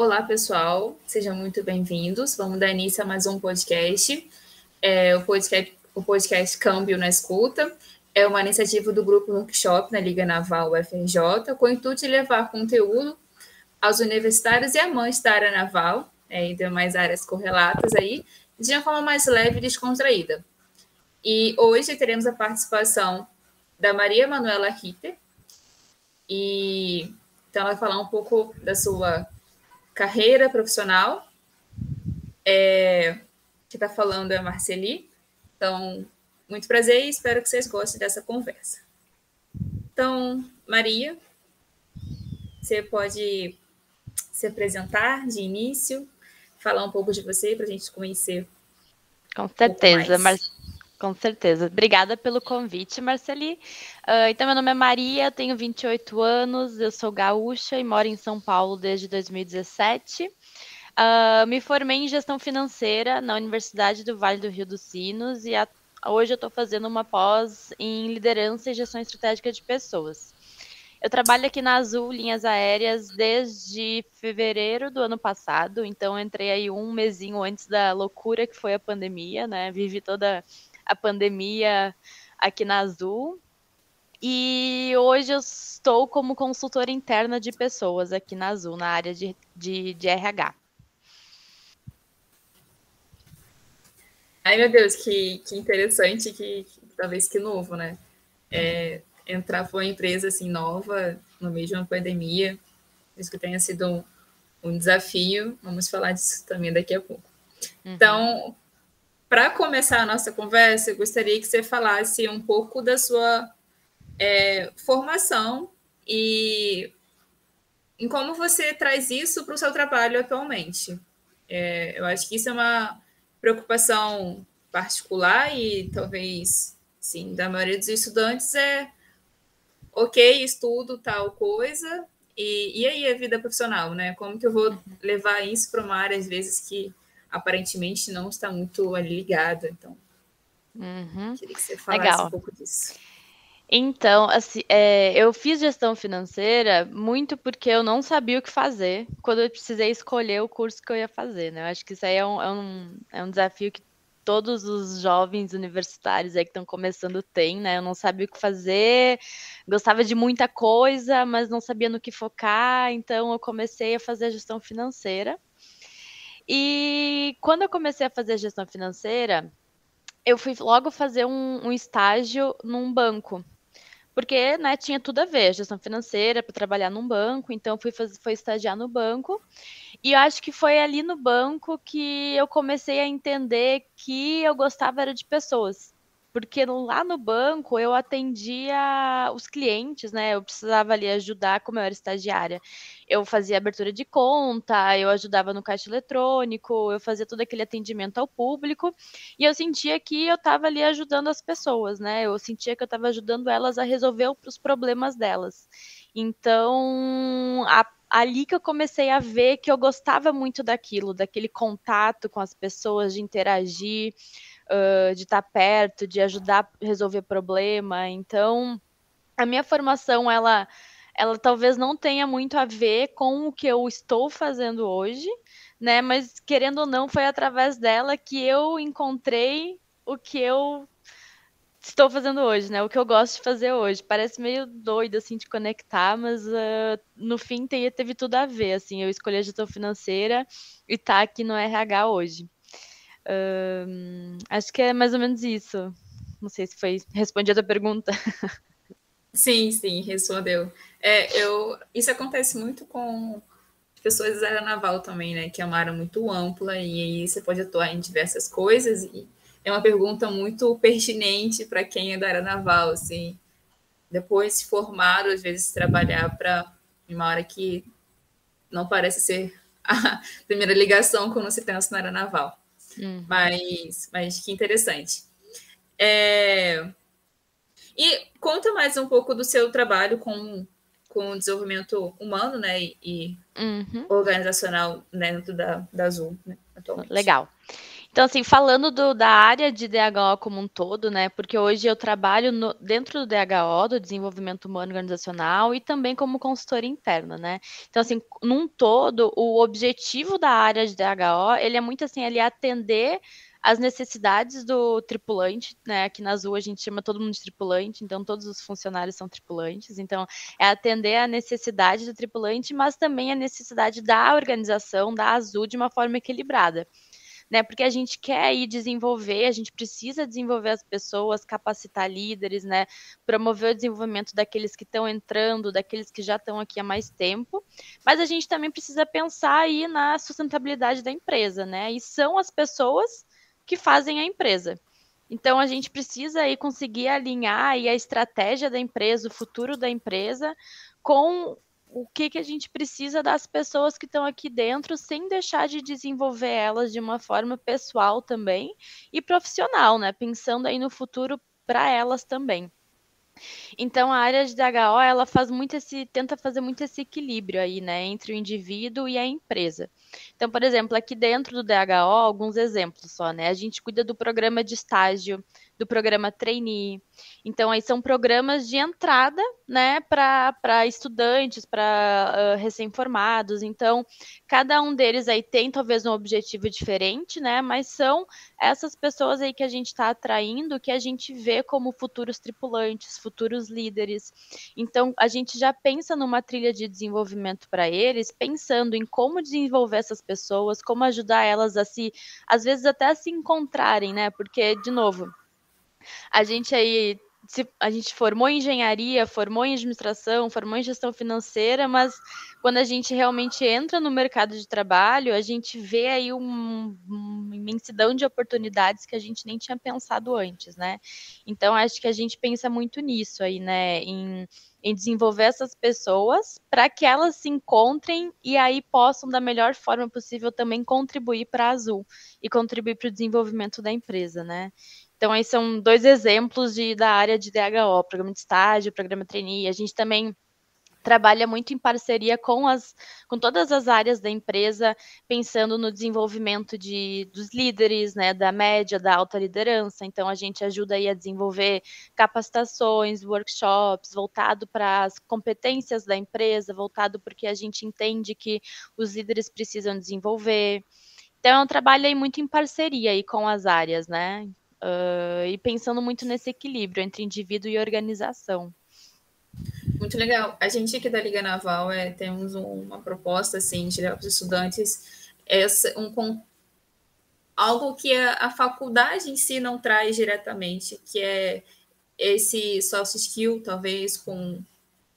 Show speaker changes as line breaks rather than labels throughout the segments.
Olá, pessoal, sejam muito bem-vindos. Vamos dar início a mais um podcast. É, o podcast, o podcast Câmbio na Escuta é uma iniciativa do Grupo Workshop na Liga Naval UFRJ, com o intuito de levar conteúdo aos universitários e amantes da área naval é, e demais áreas correlatas aí, de uma forma mais leve e descontraída. E hoje teremos a participação da Maria Manuela Ritter, e então ela vai falar um pouco da sua carreira profissional. É, que está falando é a Marceli. Então, muito prazer e espero que vocês gostem dessa conversa. Então, Maria, você pode se apresentar de início, falar um pouco de você para a gente conhecer.
Com certeza, um Mar... com certeza. Obrigada pelo convite, Marceli. Uh, então, meu nome é Maria, tenho 28 anos, eu sou gaúcha e moro em São Paulo desde 2017. Uh, me formei em gestão financeira na Universidade do Vale do Rio dos Sinos e a... hoje eu estou fazendo uma pós em liderança e gestão estratégica de pessoas. Eu trabalho aqui na Azul Linhas Aéreas desde fevereiro do ano passado, então entrei aí um mesinho antes da loucura que foi a pandemia, né? Vivi toda a pandemia aqui na Azul. E hoje eu estou como consultora interna de pessoas aqui na Azul, na área de, de, de RH.
Ai, meu Deus, que, que interessante, que, que talvez que novo, né? É, entrar para uma empresa assim nova no meio de uma pandemia, isso que tenha sido um, um desafio. Vamos falar disso também daqui a pouco. Uhum. Então, para começar a nossa conversa, eu gostaria que você falasse um pouco da sua é, formação e em como você traz isso para o seu trabalho atualmente. É, eu acho que isso é uma preocupação particular e talvez, sim, da maioria dos estudantes é ok, estudo tal coisa, e, e aí a vida profissional, né? Como que eu vou levar isso para uma área, às vezes, que aparentemente não está muito ali ligada? Então,
uhum.
queria que você falasse Legal. um pouco disso.
Então, assim, é, eu fiz gestão financeira muito porque eu não sabia o que fazer quando eu precisei escolher o curso que eu ia fazer, né? Eu acho que isso aí é um, é um, é um desafio que todos os jovens universitários aí que estão começando têm, né? Eu não sabia o que fazer, gostava de muita coisa, mas não sabia no que focar, então eu comecei a fazer gestão financeira. E quando eu comecei a fazer gestão financeira, eu fui logo fazer um, um estágio num banco. Porque né, tinha tudo a ver, gestão financeira, para trabalhar num banco, então fui, fazer, fui estagiar no banco, e eu acho que foi ali no banco que eu comecei a entender que eu gostava era de pessoas porque lá no banco eu atendia os clientes, né? Eu precisava ali ajudar, como eu era estagiária. Eu fazia abertura de conta, eu ajudava no caixa eletrônico, eu fazia todo aquele atendimento ao público, e eu sentia que eu estava ali ajudando as pessoas, né? Eu sentia que eu estava ajudando elas a resolver os problemas delas. Então, a ali que eu comecei a ver que eu gostava muito daquilo, daquele contato com as pessoas, de interagir, uh, de estar perto, de ajudar a resolver problema. Então, a minha formação, ela, ela talvez não tenha muito a ver com o que eu estou fazendo hoje, né? Mas querendo ou não, foi através dela que eu encontrei o que eu estou fazendo hoje, né? O que eu gosto de fazer hoje. Parece meio doido, assim, de conectar, mas uh, no fim tem, teve tudo a ver, assim. Eu escolhi a gestão financeira e tá aqui no RH hoje acho que é mais ou menos isso. Não sei se foi respondi a pergunta.
Sim, sim, respondeu. É, eu, isso acontece muito com pessoas da área naval também, né? Que é uma área muito ampla e aí você pode atuar em diversas coisas. E é uma pergunta muito pertinente para quem é da área naval, assim. Depois de formado, às vezes trabalhar para uma área que não parece ser a primeira ligação quando se pensa na área naval. Uhum. Mas, mas que interessante. É... E conta mais um pouco do seu trabalho com, com o desenvolvimento humano né, e,
uhum.
organizacional dentro da, da Azul, né, atualmente.
Legal. Então, assim, falando do, da área de DHO como um todo, né? Porque hoje eu trabalho no, dentro do DHO, do Desenvolvimento Humano Organizacional, e também como consultora interna, né? Então, assim, num todo, o objetivo da área de DHO, ele é muito assim, ele é atender as necessidades do tripulante, né? Aqui na Azul a gente chama todo mundo de tripulante, então todos os funcionários são tripulantes. Então, é atender a necessidade do tripulante, mas também a necessidade da organização da Azul de uma forma equilibrada né? Porque a gente quer ir desenvolver, a gente precisa desenvolver as pessoas, capacitar líderes, né? Promover o desenvolvimento daqueles que estão entrando, daqueles que já estão aqui há mais tempo. Mas a gente também precisa pensar aí na sustentabilidade da empresa, né? E são as pessoas que fazem a empresa. Então a gente precisa aí conseguir alinhar aí a estratégia da empresa, o futuro da empresa com o que, que a gente precisa das pessoas que estão aqui dentro, sem deixar de desenvolver elas de uma forma pessoal também e profissional, né? Pensando aí no futuro para elas também. Então a área de DHO ela faz muito esse tenta fazer muito esse equilíbrio aí, né, entre o indivíduo e a empresa. Então, por exemplo, aqui dentro do DHO, alguns exemplos só, né? A gente cuida do programa de estágio, do programa trainee. Então, aí são programas de entrada, né, para estudantes, para uh, recém-formados. Então, cada um deles aí tem talvez um objetivo diferente, né, mas são essas pessoas aí que a gente está atraindo, que a gente vê como futuros tripulantes, futuros líderes. Então, a gente já pensa numa trilha de desenvolvimento para eles, pensando em como desenvolver essas pessoas, como ajudar elas a se, às vezes até a se encontrarem, né, porque, de novo, a gente aí a gente formou em engenharia, formou em administração, formou em gestão financeira, mas quando a gente realmente entra no mercado de trabalho, a gente vê aí um, uma imensidão de oportunidades que a gente nem tinha pensado antes, né? Então acho que a gente pensa muito nisso aí, né? Em, em desenvolver essas pessoas para que elas se encontrem e aí possam da melhor forma possível também contribuir para a Azul e contribuir para o desenvolvimento da empresa, né? Então, aí são dois exemplos de, da área de DHO, programa de estágio, programa trainee. A gente também trabalha muito em parceria com, as, com todas as áreas da empresa, pensando no desenvolvimento de, dos líderes, né, da média, da alta liderança. Então, a gente ajuda aí a desenvolver capacitações, workshops, voltado para as competências da empresa, voltado porque a gente entende que os líderes precisam desenvolver. Então, é um trabalho aí muito em parceria aí com as áreas, né? Uh, e pensando muito nesse equilíbrio entre indivíduo e organização.
Muito legal. A gente aqui da Liga Naval é, temos um, uma proposta assim, de levar para os estudantes essa, um, algo que a, a, faculdade em si não traz diretamente, que é esse soft skill, talvez com,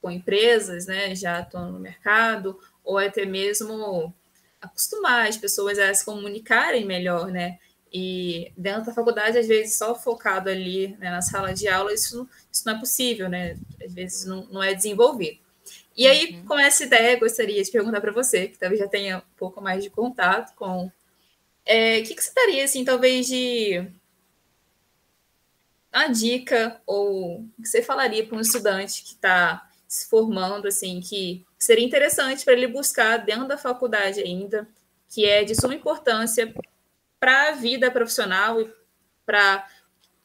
com empresas, né, já estão no mercado, ou até mesmo acostumar as pessoas a se comunicarem melhor, né? E dentro da faculdade, às vezes, só focado ali né, na sala de aula, isso, isso não é possível, né? Às vezes não, não é desenvolvido. E aí, uhum. com essa ideia, gostaria de perguntar para você, que talvez já tenha um pouco mais de contato com. É, o que, que você daria, assim, talvez de. Uma dica, ou que você falaria para um estudante que está se formando, assim, que seria interessante para ele buscar dentro da faculdade ainda, que é de suma importância para a vida profissional e para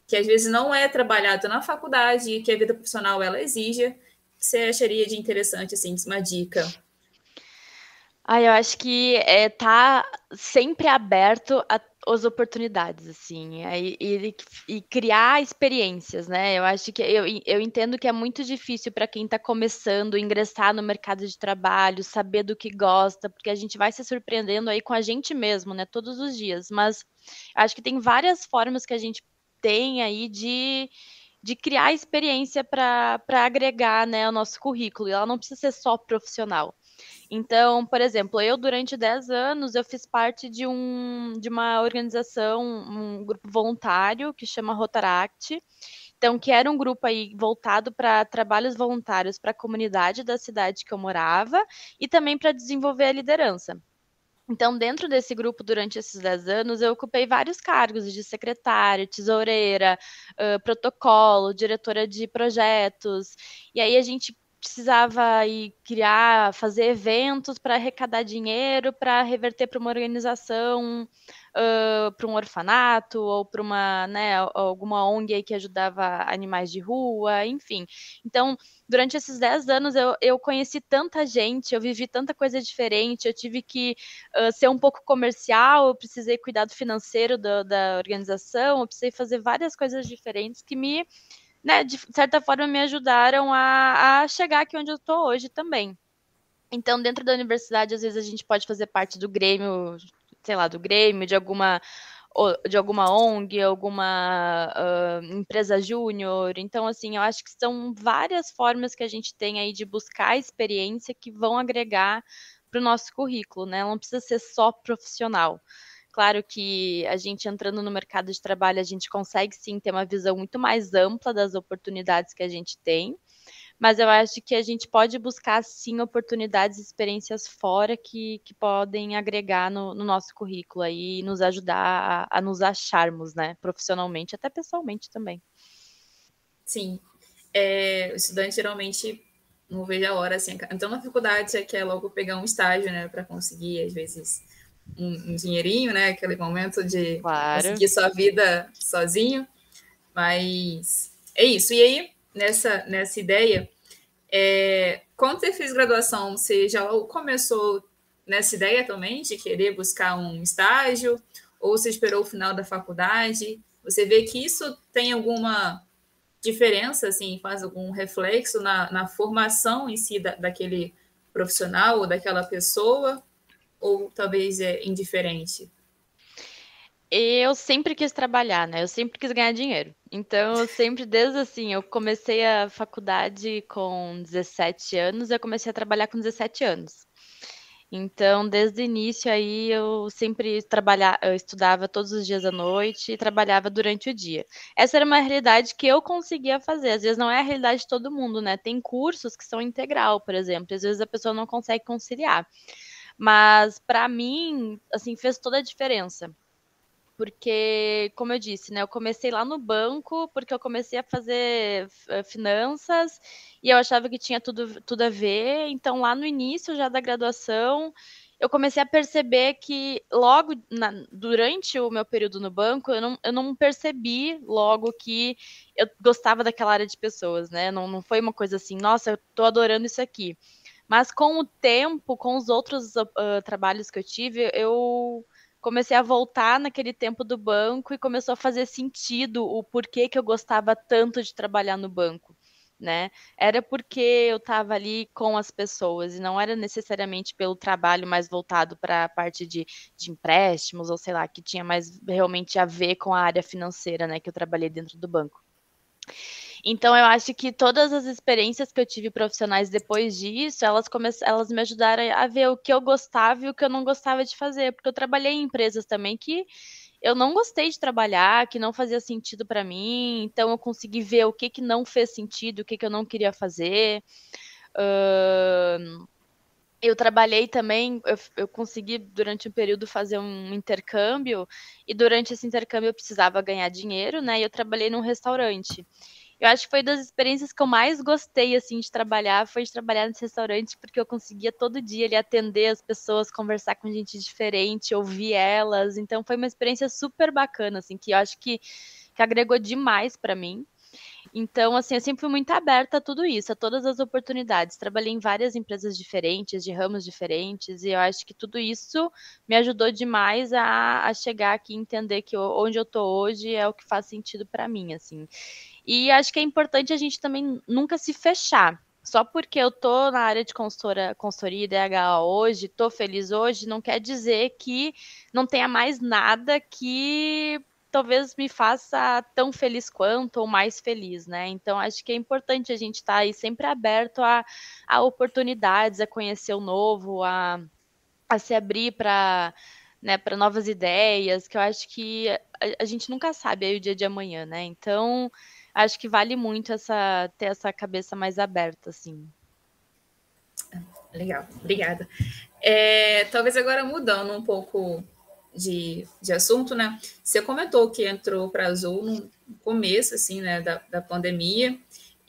que às vezes não é trabalhado na faculdade e que a vida profissional ela exija, você acharia de interessante assim, uma dica?
Ah, eu acho que é tá sempre aberto a as oportunidades, assim, e, e, e, criar experiências, né? Eu acho que eu, eu entendo que é muito difícil para quem está começando ingressar no mercado de trabalho, saber do que gosta, porque a gente vai se surpreendendo aí com a gente mesmo, né? Todos os dias. Mas acho que tem várias formas que a gente tem aí de de criar experiência para agregar né, o nosso currículo. E ela não precisa ser só profissional. Então, por exemplo, eu durante 10 anos eu fiz parte de, um, de uma organização, um grupo voluntário que chama Rotaract. Então, que era um grupo aí voltado para trabalhos voluntários para a comunidade da cidade que eu morava e também para desenvolver a liderança. Então, dentro desse grupo, durante esses 10 anos, eu ocupei vários cargos de secretária, tesoureira, uh, protocolo, diretora de projetos. E aí a gente precisava ir criar, fazer eventos para arrecadar dinheiro, para reverter para uma organização, uh, para um orfanato ou para uma, né, alguma ONG que ajudava animais de rua, enfim. Então, durante esses 10 anos eu, eu conheci tanta gente, eu vivi tanta coisa diferente, eu tive que uh, ser um pouco comercial, eu precisei cuidar do financeiro do, da organização, eu precisei fazer várias coisas diferentes que me né, de certa forma me ajudaram a, a chegar aqui onde eu estou hoje também. Então, dentro da universidade, às vezes a gente pode fazer parte do Grêmio, sei lá, do Grêmio, de alguma de alguma ONG, alguma uh, empresa júnior. Então, assim, eu acho que são várias formas que a gente tem aí de buscar experiência que vão agregar para o nosso currículo, né? Não precisa ser só profissional. Claro que a gente entrando no mercado de trabalho, a gente consegue sim ter uma visão muito mais ampla das oportunidades que a gente tem, mas eu acho que a gente pode buscar sim oportunidades e experiências fora que, que podem agregar no, no nosso currículo aí e nos ajudar a, a nos acharmos, né, profissionalmente, até pessoalmente também.
Sim. É, o estudante geralmente não vejo a hora, assim, então na faculdade você quer logo pegar um estágio, né, para conseguir, às vezes, um, um, dinheirinho, né? Aquele momento de claro. conseguir sua vida sozinho. Mas é isso. E aí, nessa, nessa ideia, é, quando você fez graduação, você já começou nessa ideia também de querer buscar um estágio? Ou você esperou o final da faculdade? Você vê que isso tem alguma diferença, assim, faz algum reflexo na, na formação em si da, daquele profissional ou daquela pessoa? Ou talvez é indiferente?
Eu sempre quis trabalhar, né? Eu sempre quis ganhar dinheiro. Então, eu sempre, desde assim, eu comecei a faculdade com 17 anos, eu comecei a trabalhar com 17 anos. Então, desde o início aí, eu sempre trabalhava, eu estudava todos os dias à noite e trabalhava durante o dia. Essa era uma realidade que eu conseguia fazer. Às vezes não é a realidade de todo mundo, né? Tem cursos que são integral, por exemplo. Às vezes a pessoa não consegue conciliar. Mas para mim, assim, fez toda a diferença. Porque, como eu disse, né, eu comecei lá no banco porque eu comecei a fazer uh, finanças e eu achava que tinha tudo, tudo a ver. Então, lá no início já da graduação, eu comecei a perceber que logo na, durante o meu período no banco, eu não, eu não percebi logo que eu gostava daquela área de pessoas, né? Não, não foi uma coisa assim, nossa, eu tô adorando isso aqui. Mas com o tempo, com os outros uh, trabalhos que eu tive, eu comecei a voltar naquele tempo do banco e começou a fazer sentido o porquê que eu gostava tanto de trabalhar no banco. Né? Era porque eu estava ali com as pessoas e não era necessariamente pelo trabalho mais voltado para a parte de, de, empréstimos ou sei lá, que tinha mais realmente a ver com a área financeira, né, que eu trabalhei dentro do banco. Então eu acho que todas as experiências que eu tive profissionais depois disso, elas elas me ajudaram a ver o que eu gostava e o que eu não gostava de fazer, porque eu trabalhei em empresas também que eu não gostei de trabalhar, que não fazia sentido para mim, então eu consegui ver o que que não fez sentido, o que que eu não queria fazer. Uh, eu trabalhei também, eu, eu, consegui durante um período fazer um intercâmbio, e durante esse intercâmbio eu precisava ganhar dinheiro, né? E eu trabalhei num restaurante. Eu acho que foi das experiências que eu mais gostei, assim, de trabalhar, foi de trabalhar nesse restaurante, porque eu conseguia todo dia ali atender as pessoas, conversar com gente diferente, ouvir elas. Então, foi uma experiência super bacana, assim, que eu acho que, que agregou demais para mim. Então, assim, eu sempre fui muito aberta a tudo isso, a todas as oportunidades. Trabalhei em várias empresas diferentes, de ramos diferentes, e eu acho que tudo isso me ajudou demais a, a chegar aqui e entender que onde eu tô hoje é o que faz sentido para mim, assim. E acho que é importante a gente também nunca se fechar. Só porque eu tô na área de consultora, consultoria e DHA hoje, tô feliz hoje, não quer dizer que não tenha mais nada que talvez me faça tão feliz quanto ou mais feliz, né? Então acho que é importante a gente estar tá aí sempre aberto a, a oportunidades, a conhecer o novo, a, a se abrir para né, novas ideias, que eu acho que a, a, gente nunca sabe aí o dia de amanhã, né? Então acho que vale muito essa ter essa cabeça mais aberta, assim.
Legal, obrigada. É, talvez agora mudando um pouco de, de assunto, né? Você comentou que entrou para Azul no começo, assim, né, da, da pandemia,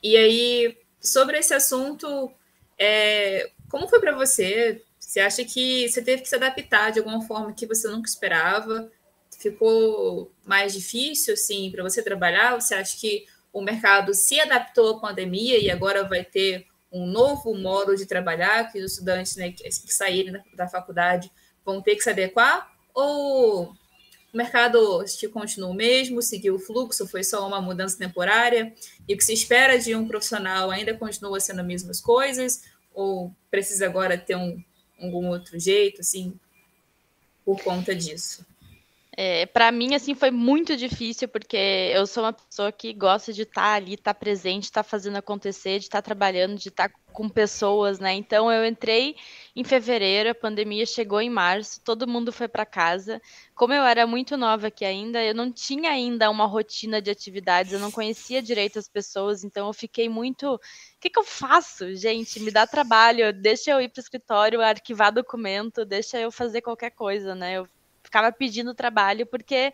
e aí sobre esse assunto, é, como foi para você? Você acha que você teve que se adaptar de alguma forma que você nunca esperava? Ficou mais difícil, assim, para você trabalhar? Você acha que o mercado se adaptou à pandemia e agora vai ter um novo modo de trabalhar, que os estudantes né, que, saírem da faculdade vão ter que se adequar? Ou o mercado continua o mesmo, seguiu o fluxo, foi só uma mudança temporária, e o que se espera de um profissional ainda continua sendo as mesmas coisas, ou precisa agora ter um, algum outro jeito, assim, por conta disso?
É, para mim, assim, foi muito difícil, porque eu sou uma pessoa que gosta de estar tá ali, estar tá presente, estar tá fazendo acontecer, de estar trabalhando, de estar com pessoas, né? Então, eu entrei em fevereiro, a pandemia chegou em março, todo mundo foi para casa. Como eu era muito nova aqui ainda, eu não tinha ainda uma rotina de atividades, eu não conhecia direito as pessoas, então eu fiquei muito. O que, que eu faço, gente? Me dá trabalho, deixa eu ir para o escritório, arquivar documento, deixa eu fazer qualquer coisa, né? Eu ficava pedindo trabalho porque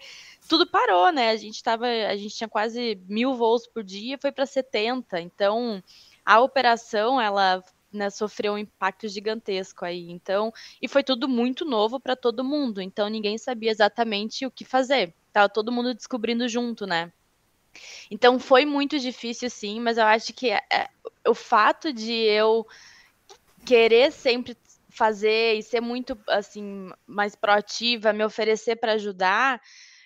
tudo parou, né? A gente tava, a gente tinha quase mil voos por dia, foi para 70. Então a operação ela né, sofreu um impacto gigantesco aí. Então, e foi tudo muito novo para todo mundo. Então ninguém sabia exatamente o que fazer. Tava todo mundo descobrindo junto, né? Então foi muito difícil, sim, mas eu acho que é, é o fato de eu querer sempre fazer e ser muito assim mais proativa, me oferecer para ajudar,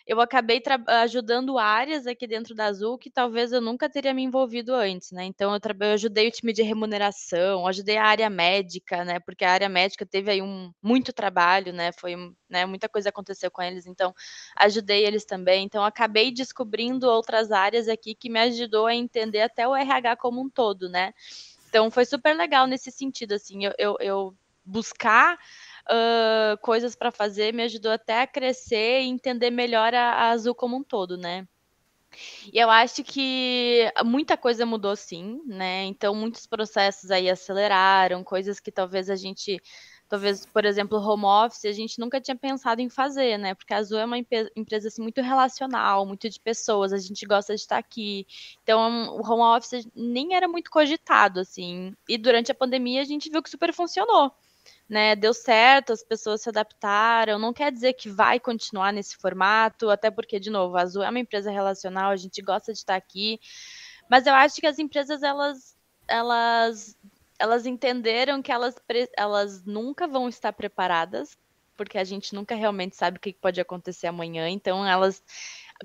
eu acabei ajudando áreas aqui dentro da Azul que talvez eu nunca teria me envolvido antes, né? Então eu, eu ajudei o time de remuneração, ajudei a área médica, né? Porque a área médica teve aí um muito trabalho, né? Foi, né, muita coisa aconteceu com eles, então ajudei eles também. Então acabei descobrindo outras áreas aqui que me ajudou a entender até o RH como um todo, né? Então foi super legal nesse sentido, assim, eu, eu, eu buscar uh, coisas para fazer me ajudou até a crescer e entender melhor a, a Azul como um todo, né? E eu acho que muita coisa mudou sim, né? Então muitos processos aí aceleraram, coisas que talvez a gente, talvez, por exemplo, home office, a gente nunca tinha pensado em fazer, né? Porque a Azul é uma empresa assim, muito relacional, muito de pessoas, a gente gosta de estar aqui. Então o home office nem era muito cogitado, assim. E durante a pandemia a gente viu que super funcionou né, deu certo, as pessoas se adaptaram. Não quer dizer que vai continuar nesse formato, até porque, de novo, a Azul é uma empresa relacional, a gente gosta de estar aqui. Mas eu acho que as empresas, elas, elas, elas entenderam que elas, elas nunca vão estar preparadas, porque a gente nunca realmente sabe o que pode acontecer amanhã. Então, elas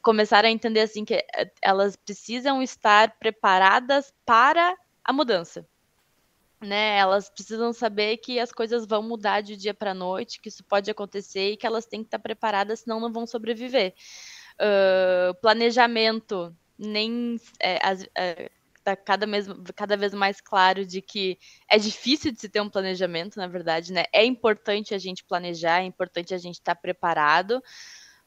começaram a entender assim que eh, elas precisam estar preparadas para a mudança né? Elas precisam saber que as coisas vão mudar de dia para noite, que isso pode acontecer e que elas têm que estar preparadas, senão não vão sobreviver. Uh, planejamento nem é, é, tá cada, mesmo, cada vez mais claro de que é difícil de se ter um planejamento, na verdade, né? É importante a gente planejar, é importante a gente estar preparado,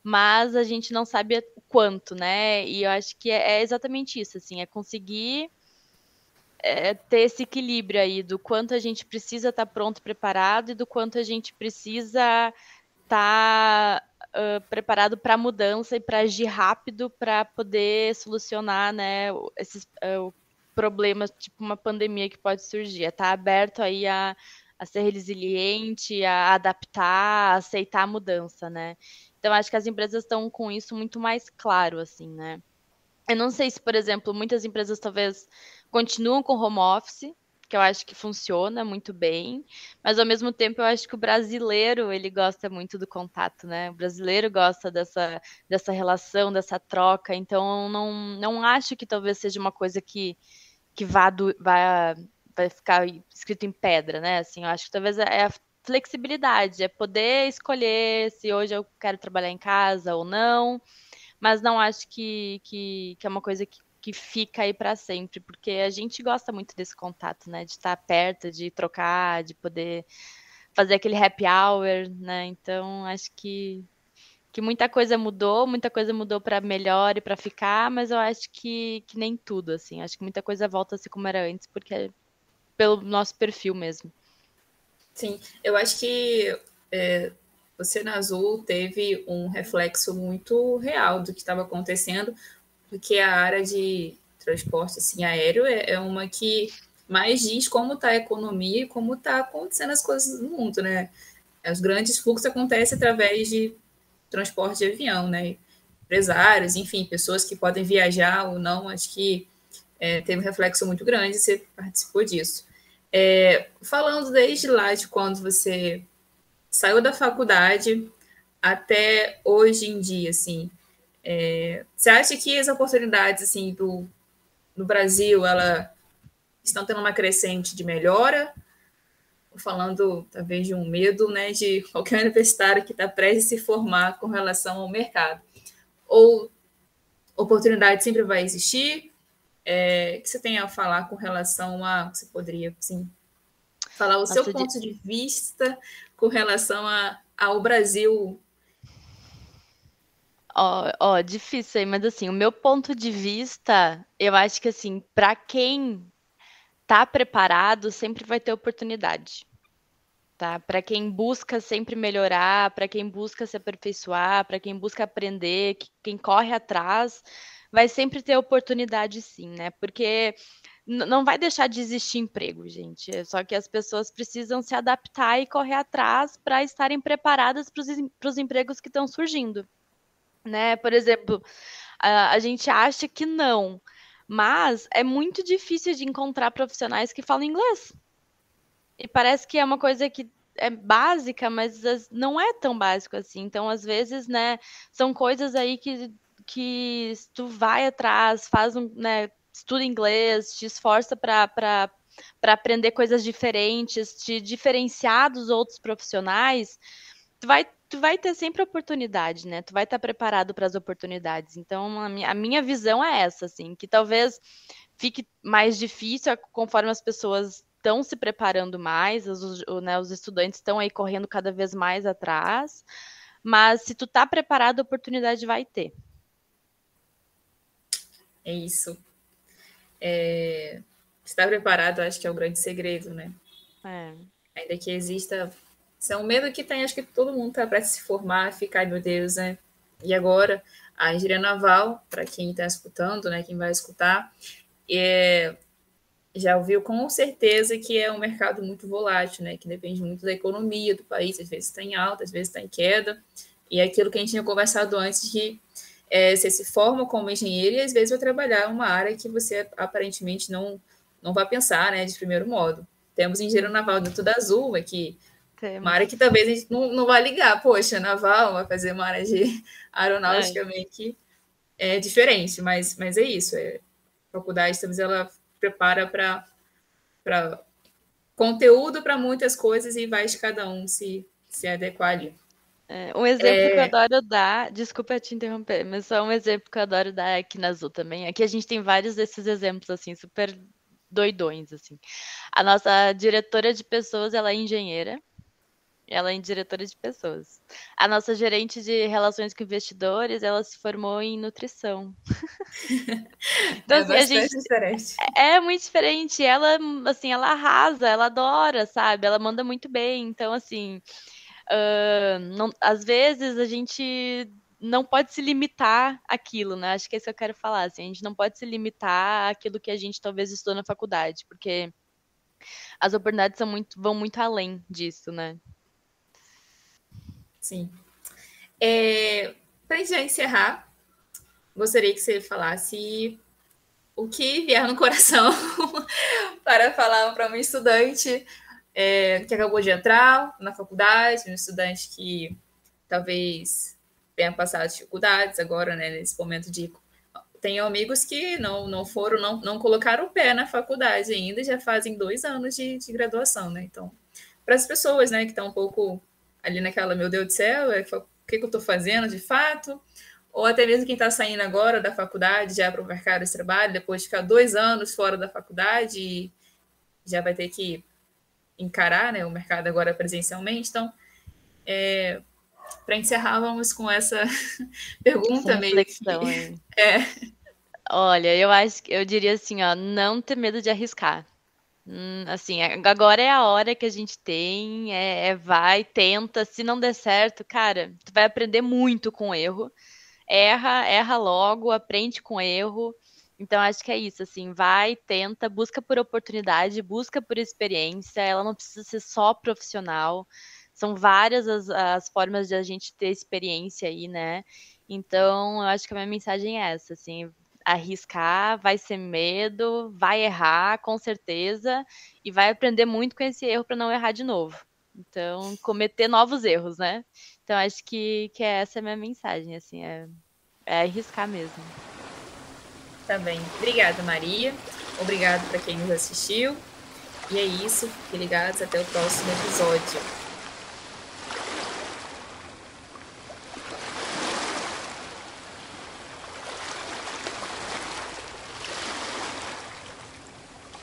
mas a gente não sabe quanto, né? E eu acho que é, é exatamente isso, assim, é conseguir é, ter esse equilíbrio aí do quanto a gente precisa estar tá pronto, preparado e do quanto a gente precisa estar tá, uh, preparado para a mudança e para agir rápido para poder solucionar né, esses uh, problemas, tipo uma pandemia que pode surgir. É estar tá aberto aí a, a ser resiliente, a adaptar, a aceitar a mudança, né? Então, acho que as empresas estão com isso muito mais claro, assim, né? Eu não sei se, por exemplo, muitas empresas talvez continuam com home office, que eu acho que funciona muito bem, mas ao mesmo tempo eu acho que o brasileiro ele gosta muito do contato, né? O brasileiro gosta dessa, dessa relação, dessa troca, então não, não acho que talvez seja uma coisa que, que vá, do, vá vai ficar escrito em pedra, né? Assim, eu acho que talvez é a flexibilidade, é poder escolher se hoje eu quero trabalhar em casa ou não, mas não acho que, que, que é uma coisa que que fica aí para sempre, porque a gente gosta muito desse contato, né? De estar perto, de trocar, de poder fazer aquele happy hour, né? Então, acho que que muita coisa mudou, muita coisa mudou para melhor e para ficar, mas eu acho que, que nem tudo, assim. Acho que muita coisa volta a ser como era antes, porque é pelo nosso perfil mesmo.
Sim, eu acho que é, você na Azul teve um reflexo muito real do que estava acontecendo, porque a área de transporte assim, aéreo é, é uma que mas diz como está a economia e como está acontecendo as coisas no mundo, né? Os grandes fluxos acontecem através de transporte de avião, né? Empresários, enfim, pessoas que podem viajar ou não, acho que é, teve um reflexo muito grande, você participou disso. É, falando desde lá de quando você saiu da faculdade até hoje em dia, assim, é, você acha que as oportunidades assim do no Brasil ela estão tendo uma crescente de melhora? Falando talvez de um medo, né, de qualquer universitário que está prestes a se formar com relação ao mercado, ou oportunidade sempre vai existir? É, que você tem a falar com relação a você poderia, sim, falar o seu ponto de... de vista com relação a, ao Brasil
Ó, ó, difícil aí, mas assim, o meu ponto de vista, eu acho que assim, para quem tá preparado, sempre vai ter oportunidade. Tá? Para quem busca sempre melhorar, para quem busca se aperfeiçoar, para quem busca aprender, quem corre atrás, vai sempre ter oportunidade sim, né? Porque não vai deixar de existir emprego, gente. É só que as pessoas precisam se adaptar e correr atrás para estarem preparadas para os empregos que estão surgindo né? Por exemplo, a, a gente acha que não, mas é muito difícil de encontrar profissionais que falam inglês. E parece que é uma coisa que é básica, mas não é tão básico assim. Então, às vezes, né, são coisas aí que, que tu vai atrás, faz um, né, estuda inglês, te esforça para aprender coisas diferentes, te diferenciar dos outros profissionais, tu vai tu vai ter sempre oportunidade, né? Tu vai estar preparado para as oportunidades. Então, a minha, a minha visão é essa, assim, que talvez fique mais difícil conforme as pessoas estão se preparando mais, os, né, os estudantes estão aí correndo cada vez mais atrás, mas se tu tá preparado, a oportunidade vai ter.
É isso. É... Estar preparado, acho que é o grande segredo, né? É. Ainda que exista isso é um medo que tem, acho que todo mundo está para se formar, ficar, meu Deus, né? E agora, a engenharia naval, para quem está escutando, né, quem vai escutar, é, já ouviu com certeza que é um mercado muito volátil, né, que depende muito da economia do país, às vezes está em alta, às vezes está em queda, e é aquilo que a gente tinha conversado antes, que é, você se forma como engenheiro e às vezes vai trabalhar uma área que você aparentemente não, não vai pensar, né, de primeiro modo. Temos engenheiro naval dentro da Azul, aqui temos. Uma área que talvez a gente não, não vai ligar, poxa, naval vai fazer uma área de aeronáutica é. meio que é diferente, mas, mas é isso. É, a faculdade talvez ela prepara para conteúdo para muitas coisas e vai de cada um se, se adequar ali.
É, um exemplo é... que eu é. adoro dar, desculpa te interromper, mas só um exemplo que eu adoro dar aqui na Azul também. Aqui a gente tem vários desses exemplos, assim, super doidões, assim. A nossa diretora de pessoas, ela é engenheira, ela é diretora de pessoas. A nossa gerente de relações com investidores, ela se formou em nutrição.
então, é assim, a gente diferente.
É, é muito diferente. Ela, assim, ela arrasa, ela adora, sabe? Ela manda muito bem. Então, assim, uh, não, às vezes a gente não pode se limitar àquilo, né? Acho que é isso que eu quero falar. Assim, a gente não pode se limitar àquilo que a gente talvez estudou na faculdade, porque as oportunidades muito, vão muito além disso, né?
Sim. É, Para já encerrar, gostaria que você falasse o que vier no coração para falar para um estudante é, que acabou de entrar na faculdade, um estudante que talvez tenha passado dificuldades agora, né, nesse momento de tenho amigos que não, não foram, não, não colocaram o pé na faculdade ainda, já fazem dois anos de, de graduação, né? Então, para as pessoas, né, que estão um pouco ali naquela, meu Deus do céu, é, o que, que eu estou fazendo de fato? Ou até mesmo quem está saindo agora da faculdade já para o mercado de trabalho, depois de ficar dois anos fora da faculdade, já vai ter que encarar né, o mercado agora presencialmente. Então, é, para encerrar, vamos com essa pergunta meio que...
É. Olha, eu acho que eu diria assim, ó, não ter medo de arriscar. Hum, assim, agora é a hora que a gente tem, é, é, vai, tenta, se não der certo, cara, tu vai aprender muito com erro. Erra, erra logo, aprende com erro, Então, acho que é isso, assim, vai, tenta, busca por oportunidade, busca por experiência, ela não precisa ser só profissional, são várias as, as formas de a gente ter experiência aí, né? Então, eu acho que a minha mensagem é essa, assim, arriscar, vai ser medo, vai errar, com certeza, e vai aprender muito com esse erro para não errar de novo. Então, cometer novos erros, né? Então, acho que, que essa é a minha mensagem, assim, é, é arriscar mesmo.
Tá bem. Obrigada, Maria. Obrigado para quem nos assistiu. E é isso. Fiquem ligados. Até o próximo episódio.